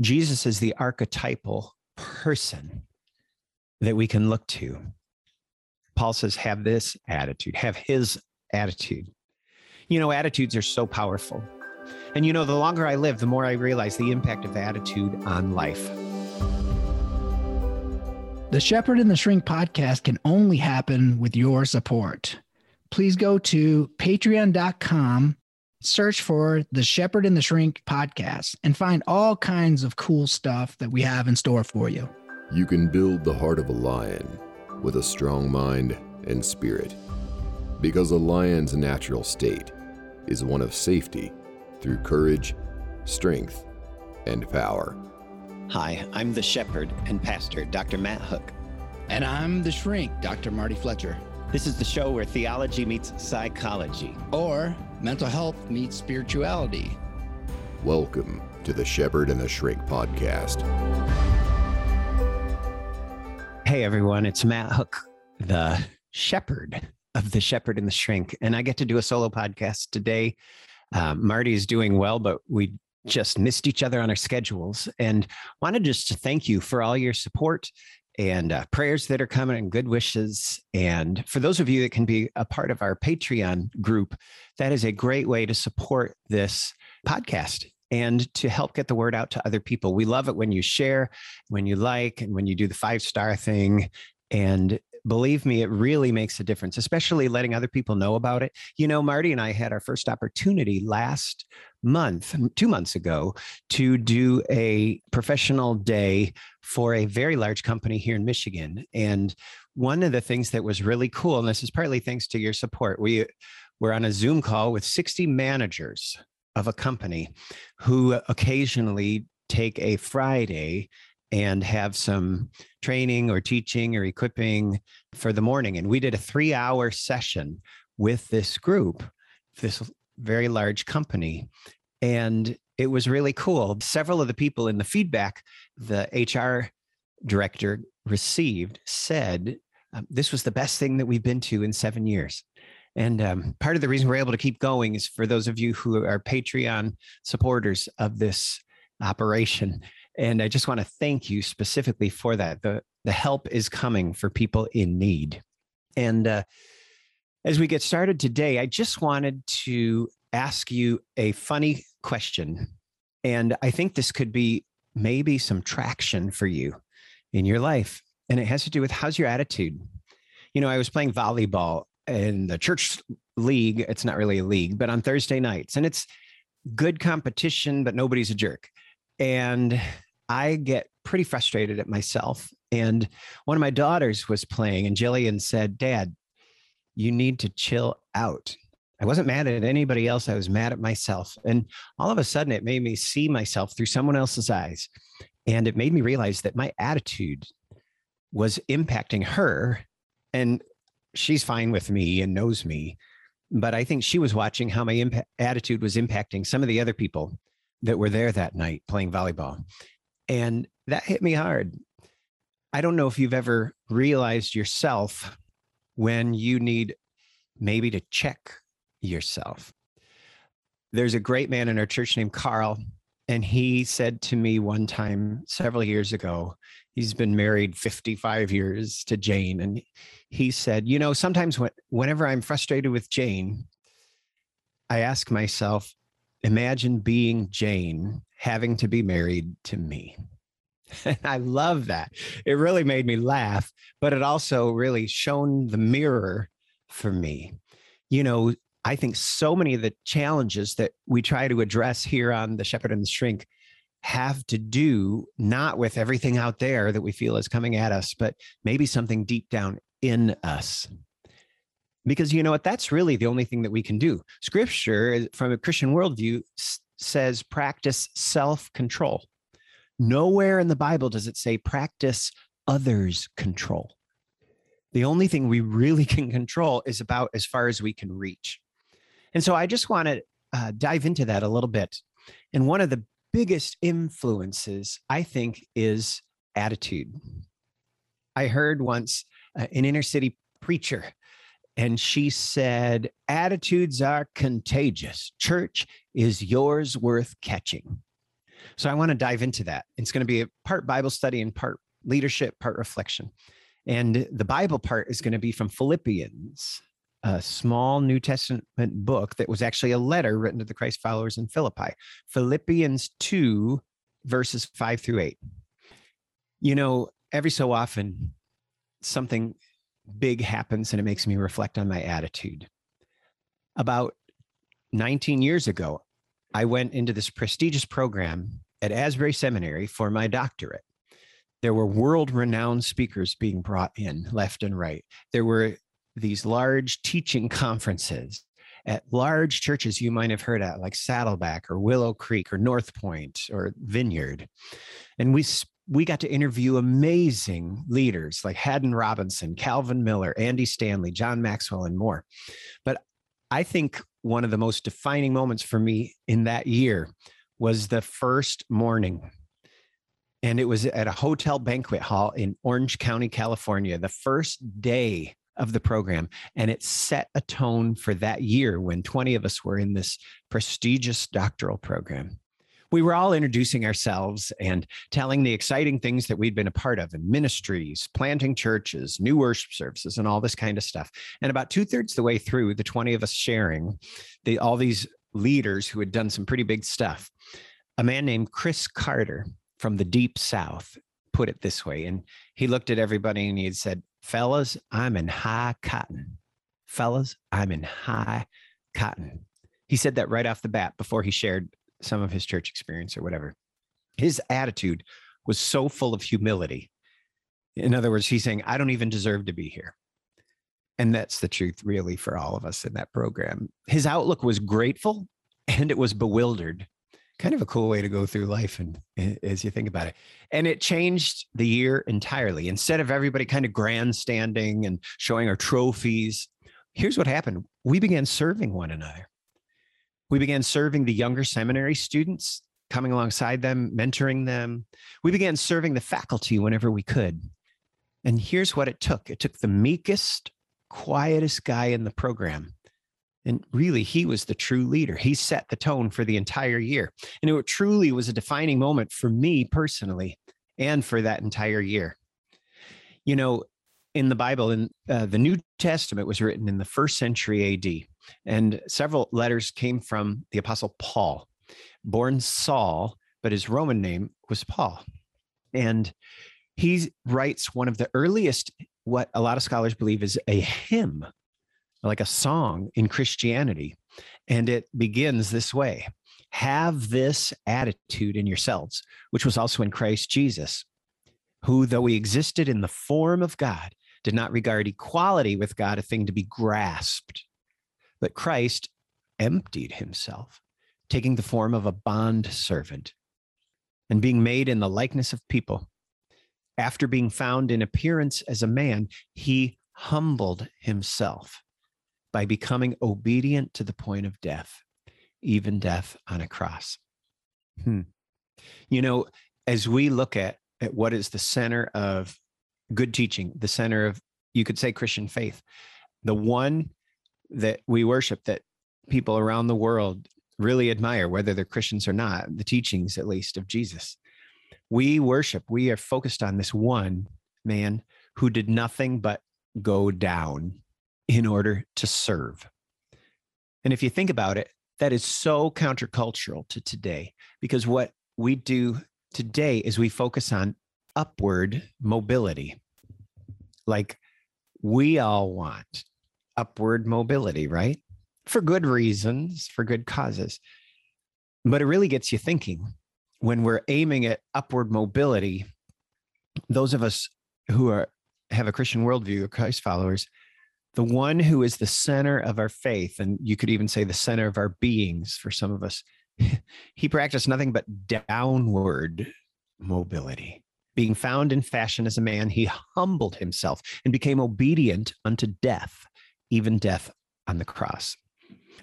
Jesus is the archetypal person that we can look to. Paul says, have this attitude, have his attitude. You know, attitudes are so powerful. And you know, the longer I live, the more I realize the impact of attitude on life. The Shepherd and the Shrink podcast can only happen with your support. Please go to patreon.com, search for the Shepherd and the Shrink podcast, and find all kinds of cool stuff that we have in store for you. You can build the heart of a lion with a strong mind and spirit, because a lion's natural state is one of safety through courage, strength, and power. Hi, I'm the shepherd and pastor, Dr. Matt Hook. And I'm the shrink, Dr. Marty Fletcher. This is the show where theology meets psychology, or mental health meets spirituality. Welcome to the Shepherd and the Shrink podcast. Hey everyone, it's Matt Hook, the shepherd of the Shepherd and the Shrink, and I get to do a solo podcast today. Uh, Marty is doing well, but we just missed each other on our schedules and wanted just to thank you for all your support and uh, prayers that are coming and good wishes. And for those of you that can be a part of our Patreon group, that is a great way to support this podcast and to help get the word out to other people. We love it when you share, when you like, and when you do the five star thing. And believe me, it really makes a difference, especially letting other people know about it. You know, Marty and I had our first opportunity last month, two months ago, to do a professional day for a very large company here in Michigan. And one of the things that was really cool, and this is partly thanks to your support, we were on a Zoom call with 60 managers of a company who occasionally take a Friday and have some training or teaching or equipping for the morning. And we did a three hour session with this group, this very large company. And it was really cool. Several of the people in the feedback the HR director received said, um, This was the best thing that we've been to in seven years. And um, part of the reason we're able to keep going is for those of you who are Patreon supporters of this operation. And I just want to thank you specifically for that. The, the help is coming for people in need. And uh, as we get started today, I just wanted to ask you a funny question. And I think this could be maybe some traction for you in your life. And it has to do with how's your attitude? You know, I was playing volleyball in the church league. It's not really a league, but on Thursday nights. And it's good competition, but nobody's a jerk. And I get pretty frustrated at myself. And one of my daughters was playing, and Jillian said, Dad, you need to chill out. I wasn't mad at anybody else. I was mad at myself. And all of a sudden, it made me see myself through someone else's eyes. And it made me realize that my attitude was impacting her. And she's fine with me and knows me. But I think she was watching how my impa- attitude was impacting some of the other people that were there that night playing volleyball. And that hit me hard. I don't know if you've ever realized yourself when you need maybe to check yourself. There's a great man in our church named Carl, and he said to me one time several years ago, he's been married 55 years to Jane. And he said, You know, sometimes when, whenever I'm frustrated with Jane, I ask myself, imagine being Jane having to be married to me. And I love that. It really made me laugh, but it also really shone the mirror for me. You know, I think so many of the challenges that we try to address here on The Shepherd and the Shrink have to do not with everything out there that we feel is coming at us, but maybe something deep down in us. Because you know what? That's really the only thing that we can do. Scripture, from a Christian worldview, says practice self control. Nowhere in the Bible does it say practice others' control. The only thing we really can control is about as far as we can reach. And so I just want to uh, dive into that a little bit. And one of the biggest influences, I think, is attitude. I heard once uh, an inner city preacher, and she said, Attitudes are contagious. Church is yours worth catching. So I want to dive into that. It's going to be a part Bible study and part leadership, part reflection. And the Bible part is going to be from Philippians, a small New Testament book that was actually a letter written to the Christ followers in Philippi. Philippians 2, verses 5 through 8. You know, every so often, something big happens and it makes me reflect on my attitude. About 19 years ago, I went into this prestigious program at Asbury Seminary for my doctorate. There were world renowned speakers being brought in left and right. There were these large teaching conferences at large churches you might have heard at, like Saddleback or Willow Creek or North Point or Vineyard. And we we got to interview amazing leaders like Haddon Robinson, Calvin Miller, Andy Stanley, John Maxwell, and more. But I think one of the most defining moments for me in that year was the first morning. And it was at a hotel banquet hall in Orange County, California, the first day of the program. And it set a tone for that year when 20 of us were in this prestigious doctoral program we were all introducing ourselves and telling the exciting things that we'd been a part of in ministries, planting churches, new worship services, and all this kind of stuff. And about two thirds the way through, the 20 of us sharing, the, all these leaders who had done some pretty big stuff, a man named Chris Carter from the Deep South put it this way. And he looked at everybody and he said, Fellas, I'm in high cotton. Fellas, I'm in high cotton. He said that right off the bat before he shared some of his church experience or whatever. His attitude was so full of humility. In other words, he's saying, I don't even deserve to be here. And that's the truth, really, for all of us in that program. His outlook was grateful and it was bewildered. Kind of a cool way to go through life, and eh, as you think about it, and it changed the year entirely. Instead of everybody kind of grandstanding and showing our trophies, here's what happened: we began serving one another. We began serving the younger seminary students, coming alongside them, mentoring them. We began serving the faculty whenever we could. And here's what it took it took the meekest, quietest guy in the program. And really, he was the true leader. He set the tone for the entire year. And it truly was a defining moment for me personally and for that entire year. You know, in the Bible, in uh, the New Testament was written in the first century AD. And several letters came from the Apostle Paul, born Saul, but his Roman name was Paul. And he writes one of the earliest, what a lot of scholars believe is a hymn, like a song in Christianity. And it begins this way Have this attitude in yourselves, which was also in Christ Jesus, who, though he existed in the form of God, did not regard equality with God a thing to be grasped but Christ emptied himself, taking the form of a bond servant and being made in the likeness of people. After being found in appearance as a man, he humbled himself by becoming obedient to the point of death, even death on a cross. Hmm. You know, as we look at, at what is the center of good teaching, the center of, you could say, Christian faith, the one that we worship that people around the world really admire, whether they're Christians or not, the teachings at least of Jesus. We worship, we are focused on this one man who did nothing but go down in order to serve. And if you think about it, that is so countercultural to today because what we do today is we focus on upward mobility. Like we all want upward mobility, right? For good reasons, for good causes. But it really gets you thinking when we're aiming at upward mobility. Those of us who are have a Christian worldview, Christ followers, the one who is the center of our faith, and you could even say the center of our beings for some of us, he practiced nothing but downward mobility. Being found in fashion as a man, he humbled himself and became obedient unto death, even death on the cross.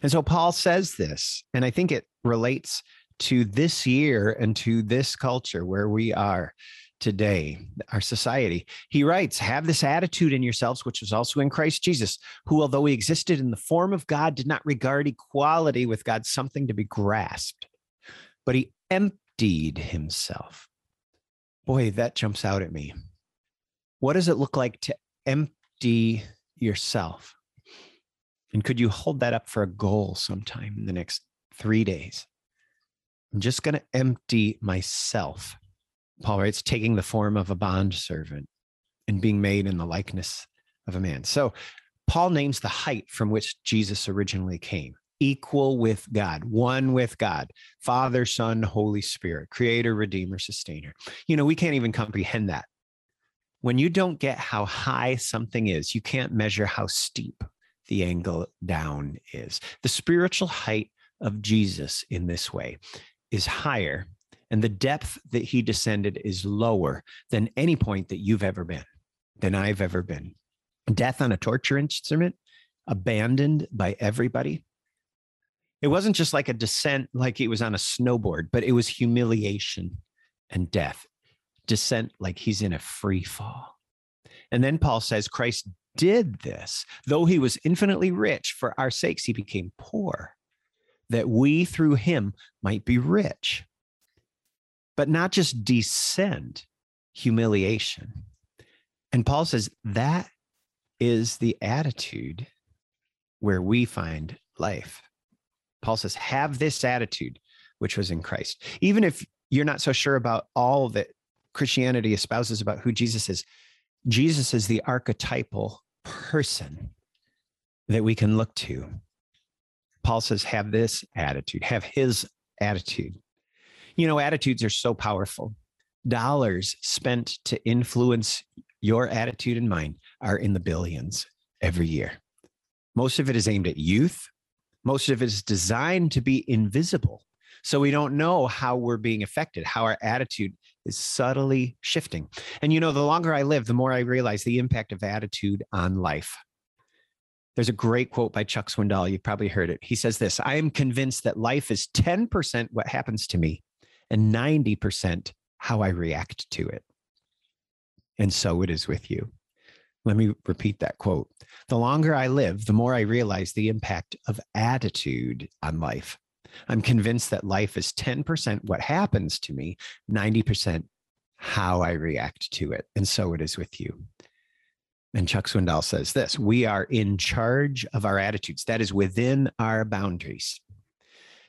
And so Paul says this, and I think it relates to this year and to this culture where we are today, our society. He writes, Have this attitude in yourselves, which was also in Christ Jesus, who, although he existed in the form of God, did not regard equality with God something to be grasped, but he emptied himself. Boy, that jumps out at me. What does it look like to empty yourself? And could you hold that up for a goal sometime in the next three days? I'm just going to empty myself. Paul writes, taking the form of a bond servant and being made in the likeness of a man. So Paul names the height from which Jesus originally came equal with God, one with God, Father, Son, Holy Spirit, Creator, Redeemer, Sustainer. You know, we can't even comprehend that. When you don't get how high something is, you can't measure how steep the angle down is. The spiritual height of Jesus in this way is higher, and the depth that he descended is lower than any point that you've ever been, than I've ever been. Death on a torture instrument, abandoned by everybody, it wasn't just like a descent, like he was on a snowboard, but it was humiliation and death. Descent, like he's in a free fall. And then Paul says Christ did this, though he was infinitely rich, for our sakes he became poor, that we through him might be rich. But not just descend, humiliation. And Paul says that is the attitude where we find life. Paul says, have this attitude, which was in Christ. Even if you're not so sure about all that Christianity espouses about who Jesus is, Jesus is the archetypal person that we can look to. Paul says, have this attitude, have his attitude. You know, attitudes are so powerful. Dollars spent to influence your attitude and mine are in the billions every year. Most of it is aimed at youth, most of it is designed to be invisible. So we don't know how we're being affected, how our attitude is subtly shifting. And you know, the longer I live, the more I realize the impact of attitude on life. There's a great quote by Chuck Swindoll. You've probably heard it. He says this I am convinced that life is 10% what happens to me and 90% how I react to it. And so it is with you. Let me repeat that quote. The longer I live, the more I realize the impact of attitude on life. I'm convinced that life is 10% what happens to me, 90% how I react to it. And so it is with you. And Chuck Swindoll says this we are in charge of our attitudes, that is within our boundaries.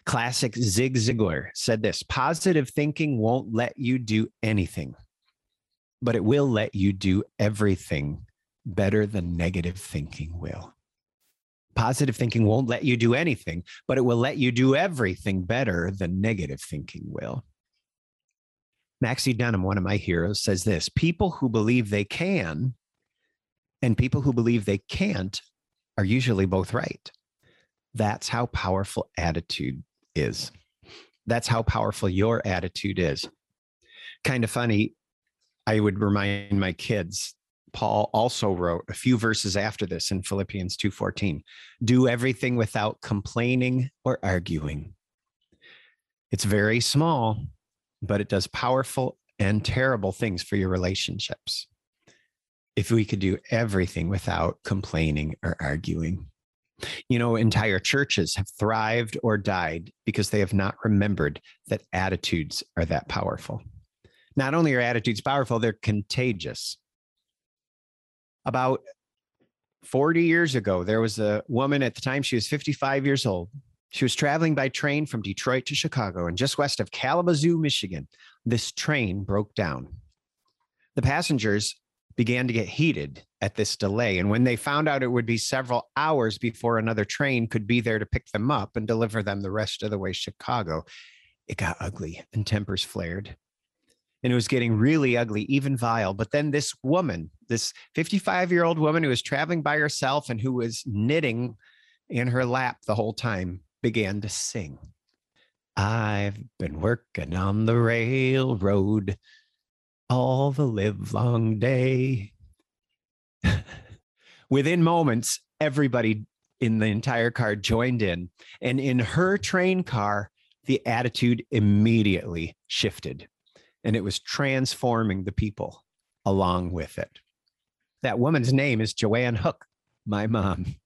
Classic Zig Ziglar said this positive thinking won't let you do anything, but it will let you do everything better than negative thinking will. Positive thinking won't let you do anything, but it will let you do everything better than negative thinking will. Maxie Dunnam, one of my heroes, says this people who believe they can and people who believe they can't are usually both right. That's how powerful attitude is. That's how powerful your attitude is. Kind of funny. I would remind my kids Paul also wrote a few verses after this in Philippians 2:14. Do everything without complaining or arguing. It's very small, but it does powerful and terrible things for your relationships. If we could do everything without complaining or arguing. You know, entire churches have thrived or died because they have not remembered that attitudes are that powerful. Not only are attitudes powerful, they're contagious about 40 years ago, there was a woman at the time, she was 55 years old. She was traveling by train from Detroit to Chicago and just west of Kalamazoo, Michigan. This train broke down. The passengers began to get heated at this delay. And when they found out it would be several hours before another train could be there to pick them up and deliver them the rest of the way to Chicago, it got ugly and tempers flared and it was getting really ugly, even vile. But then this woman, this 55 year old woman who was traveling by herself and who was knitting in her lap the whole time, began to sing. I've been working on the railroad all the live long day. Within moments, everybody in the entire car joined in. And in her train car, the attitude immediately shifted and it was transforming the people along with it. That woman's name is Joanne Hook, my mom.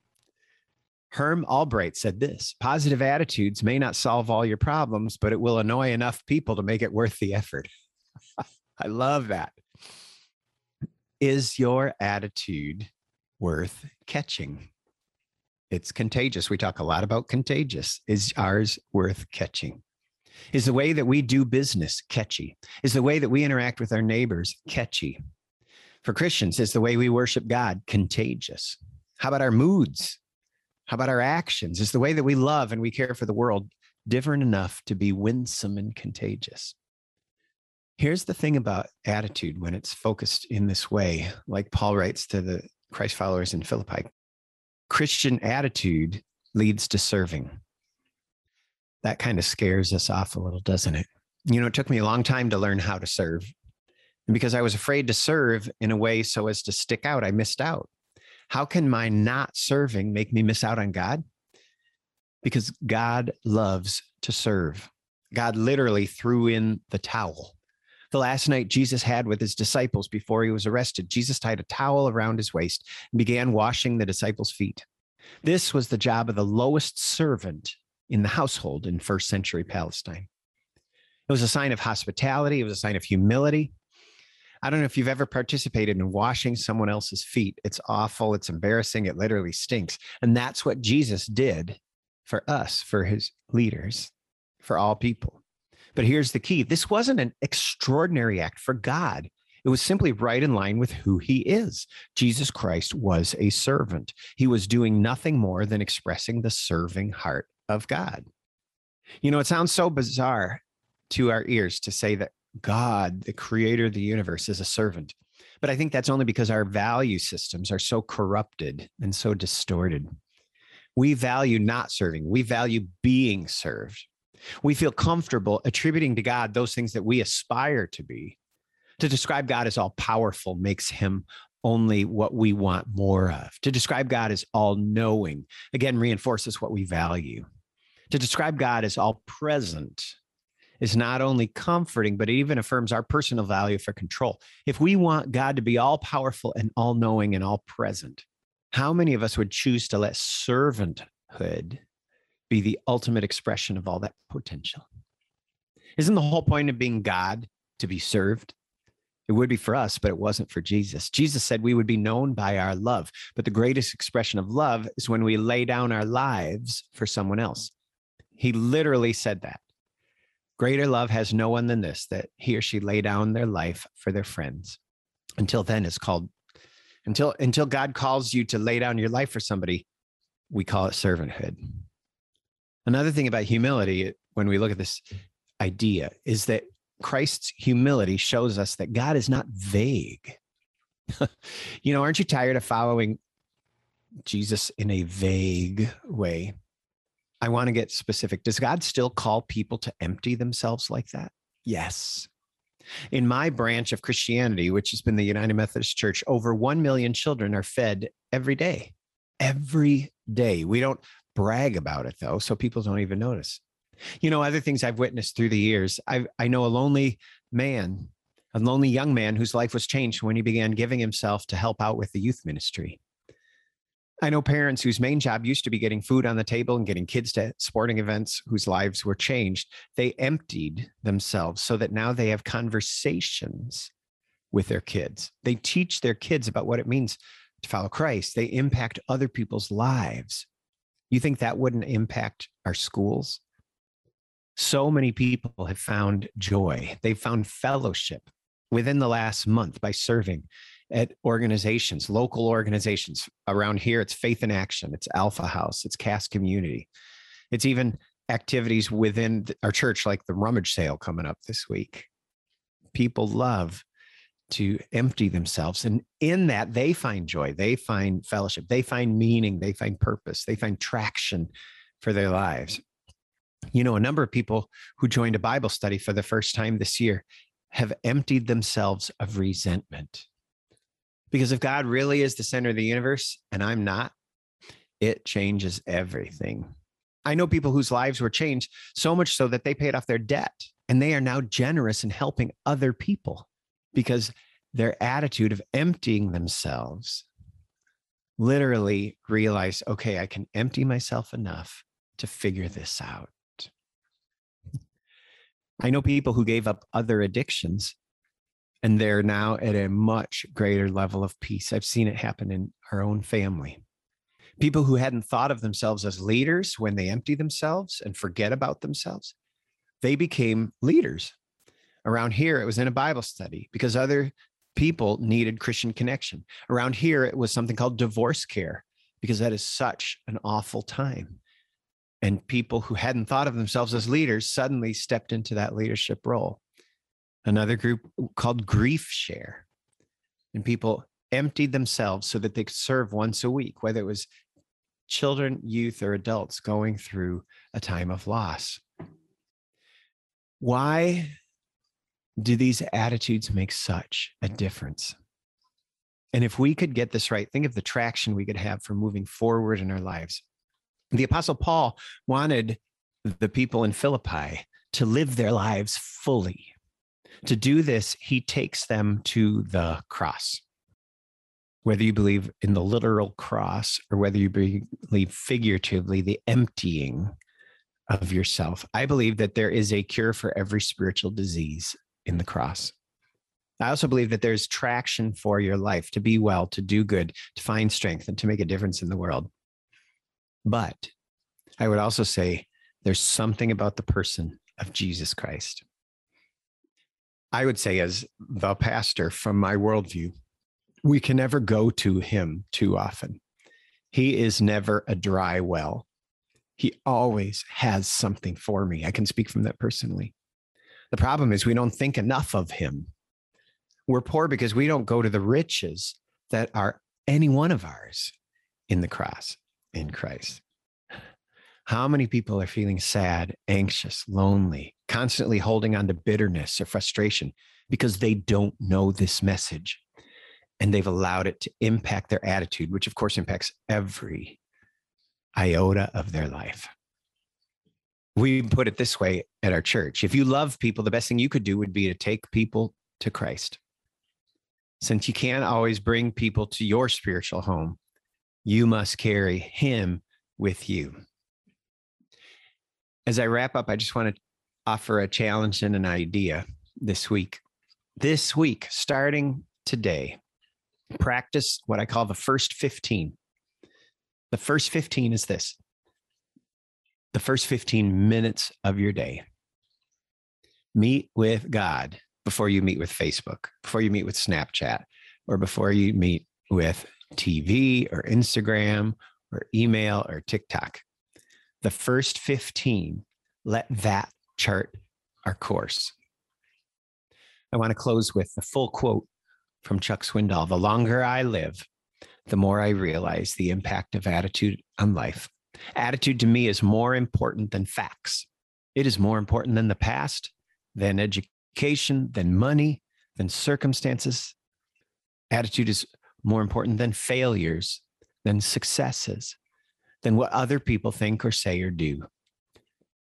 Herm Albright said this positive attitudes may not solve all your problems, but it will annoy enough people to make it worth the effort. I love that. Is your attitude worth catching? It's contagious. We talk a lot about contagious. Is ours worth catching? Is the way that we do business catchy? Is the way that we interact with our neighbors catchy? For Christians, is the way we worship God contagious? How about our moods? How about our actions? Is the way that we love and we care for the world different enough to be winsome and contagious? Here's the thing about attitude when it's focused in this way, like Paul writes to the Christ followers in Philippi Christian attitude leads to serving. That kind of scares us off a little, doesn't it? You know, it took me a long time to learn how to serve. And because I was afraid to serve in a way so as to stick out, I missed out. How can my not serving make me miss out on God? Because God loves to serve. God literally threw in the towel the last night Jesus had with his disciples before he was arrested. Jesus tied a towel around his waist and began washing the disciples' feet. This was the job of the lowest servant in the household in first century Palestine. It was a sign of hospitality, it was a sign of humility. I don't know if you've ever participated in washing someone else's feet. It's awful, it's embarrassing, it literally stinks. And that's what Jesus did for us, for his leaders, for all people. But here's the key this wasn't an extraordinary act for God. It was simply right in line with who he is. Jesus Christ was a servant. He was doing nothing more than expressing the serving heart of God. You know, it sounds so bizarre to our ears to say that God, the creator of the universe, is a servant. But I think that's only because our value systems are so corrupted and so distorted. We value not serving, we value being served. We feel comfortable attributing to God those things that we aspire to be. To describe God as all powerful makes him only what we want more of. To describe God as all knowing, again, reinforces what we value. To describe God as all present is not only comforting, but it even affirms our personal value for control. If we want God to be all powerful and all knowing and all present, how many of us would choose to let servanthood be the ultimate expression of all that potential. Isn't the whole point of being God to be served? It would be for us, but it wasn't for Jesus. Jesus said we would be known by our love. But the greatest expression of love is when we lay down our lives for someone else. He literally said that. Greater love has no one than this, that he or she lay down their life for their friends. Until then, it's called, until, until God calls you to lay down your life for somebody, we call it servanthood. Another thing about humility, when we look at this idea, is that Christ's humility shows us that God is not vague. you know, aren't you tired of following Jesus in a vague way? I want to get specific. Does God still call people to empty themselves like that? Yes. In my branch of Christianity, which has been the United Methodist Church, over 1 million children are fed every day. Every day. We don't brag about it though, so people don't even notice. You know, other things I've witnessed through the years. I I know a lonely man, a lonely young man whose life was changed when he began giving himself to help out with the youth ministry. I know parents whose main job used to be getting food on the table and getting kids to sporting events whose lives were changed. They emptied themselves so that now they have conversations with their kids. They teach their kids about what it means to follow Christ. They impact other people's lives. You think that wouldn't impact our schools? So many people have found joy. They've found fellowship within the last month by serving at organizations, local organizations around here. It's Faith in Action, it's Alpha House, it's Cast Community. It's even activities within our church, like the rummage sale coming up this week. People love to empty themselves. And in that, they find joy, they find fellowship, they find meaning, they find purpose, they find traction for their lives. You know, a number of people who joined a Bible study for the first time this year have emptied themselves of resentment. Because if God really is the center of the universe and I'm not, it changes everything. I know people whose lives were changed so much so that they paid off their debt and they are now generous in helping other people because their attitude of emptying themselves literally realized okay, I can empty myself enough to figure this out. I know people who gave up other addictions and they're now at a much greater level of peace. I've seen it happen in our own family. People who hadn't thought of themselves as leaders when they empty themselves and forget about themselves, they became leaders. Around here, it was in a Bible study because other people needed Christian connection. Around here, it was something called divorce care because that is such an awful time. And people who hadn't thought of themselves as leaders suddenly stepped into that leadership role another group called Grief Share. And people emptied themselves so that they could serve once a week, whether it was children, youth, or adults going through a time of loss. Why do these attitudes make such a difference? And if we could get this right, think of the traction we could have for moving forward in our lives. The Apostle Paul wanted the people in Philippi to live their lives fully to do this, he takes them to the cross. Whether you believe in the literal cross or whether you believe figuratively the emptying of yourself, I believe that there is a cure for every spiritual disease in the cross. I also believe that there's traction for your life to be well, to do good, to find strength, and to make a difference in the world. But I would also say there's something about the person of Jesus Christ I would say, as the pastor from my worldview, we can never go to him too often. He is never a dry well. He always has something for me. I can speak from that personally. The problem is we don't think enough of him. We're poor because we don't go to the riches that are any one of ours in the cross in Christ. How many people are feeling sad, anxious, lonely, constantly holding on to bitterness or frustration because they don't know this message and they've allowed it to impact their attitude, which of course impacts every iota of their life. We put it this way at our church if you love people, the best thing you could do would be to take people to Christ. Since you can't always bring people to your spiritual home, you must carry Him with you. As I wrap up, I just want to offer a challenge and an idea this week. This week, starting today, practice what I call the first 15. The first 15 is this the first 15 minutes of your day. Meet with God before you meet with Facebook, before you meet with Snapchat, or before you meet with TV or Instagram or email or TikTok. The first 15, let that chart our course. I want to close with the full quote from Chuck Swindoll The longer I live, the more I realize the impact of attitude on life. Attitude to me is more important than facts. It is more important than the past, than education, than money, than circumstances. Attitude is more important than failures, than successes, than what other people think or say or do.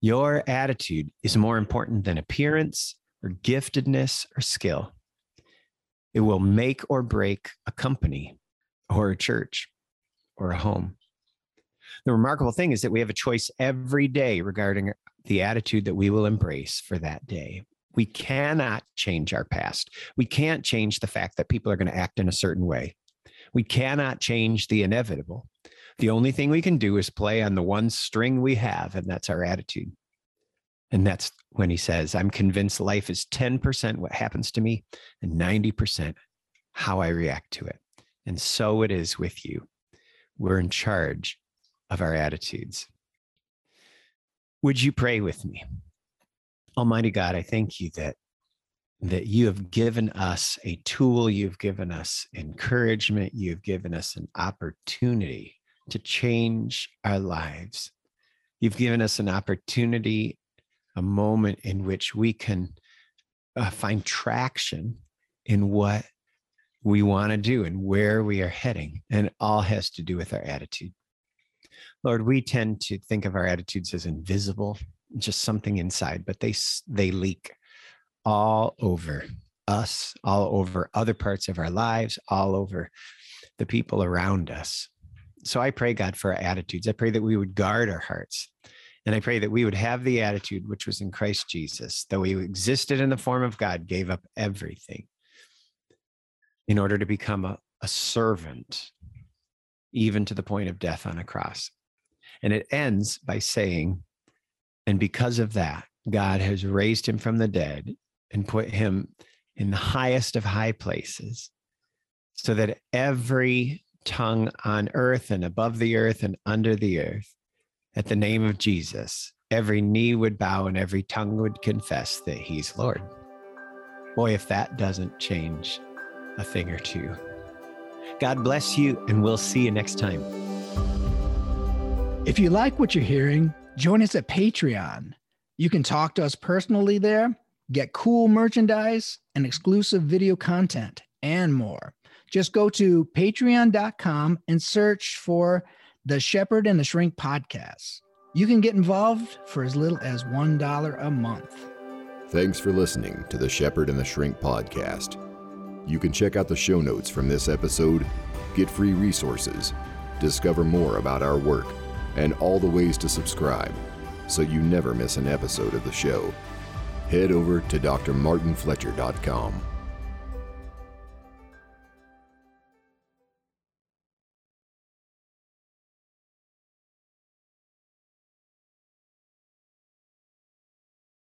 Your attitude is more important than appearance or giftedness or skill. It will make or break a company or a church or a home. The remarkable thing is that we have a choice every day regarding the attitude that we will embrace for that day. We cannot change our past. We can't change the fact that people are going to act in a certain way. We cannot change the inevitable. The only thing we can do is play on the one string we have, and that's our attitude. And that's when he says, I'm convinced life is 10% what happens to me and 90% how I react to it. And so it is with you. We're in charge of our attitudes. Would you pray with me? Almighty God, I thank you that that you have given us a tool, you've given us encouragement, you've given us an opportunity to change our lives. You've given us an opportunity, a moment in which we can uh, find traction in what we want to do and where we are heading. And it all has to do with our attitude. Lord, we tend to think of our attitudes as invisible, just something inside, but they they leak all over us, all over other parts of our lives, all over the people around us. so I pray, God, for our attitudes. I pray that we would guard our hearts. And I pray that we would have the attitude which was in Christ Jesus, though he existed in the form of God, gave up everything in order to become a, a servant, even to the point of death on a cross. And it ends by saying, and because of that, God has raised him from the dead and put him in the highest of high places so that every tongue on earth and above the earth and under the earth, at the name of Jesus, every knee would bow and every tongue would confess that he's Lord. Boy, if that doesn't change a thing or two. God bless you, and we'll see you next time. If you like what you're hearing, join us at Patreon. You can talk to us personally there, get cool merchandise and exclusive video content, and more. Just go to patreon.com and search for the Shepherd and the Shrink podcast. You can get involved for as little as $1 a month. Thanks for listening to the Shepherd and the Shrink podcast. You can check out the show notes from this episode, get free resources, discover more about our work, and all the ways to subscribe so you never miss an episode of the show. Head over to drmartinfletcher.com.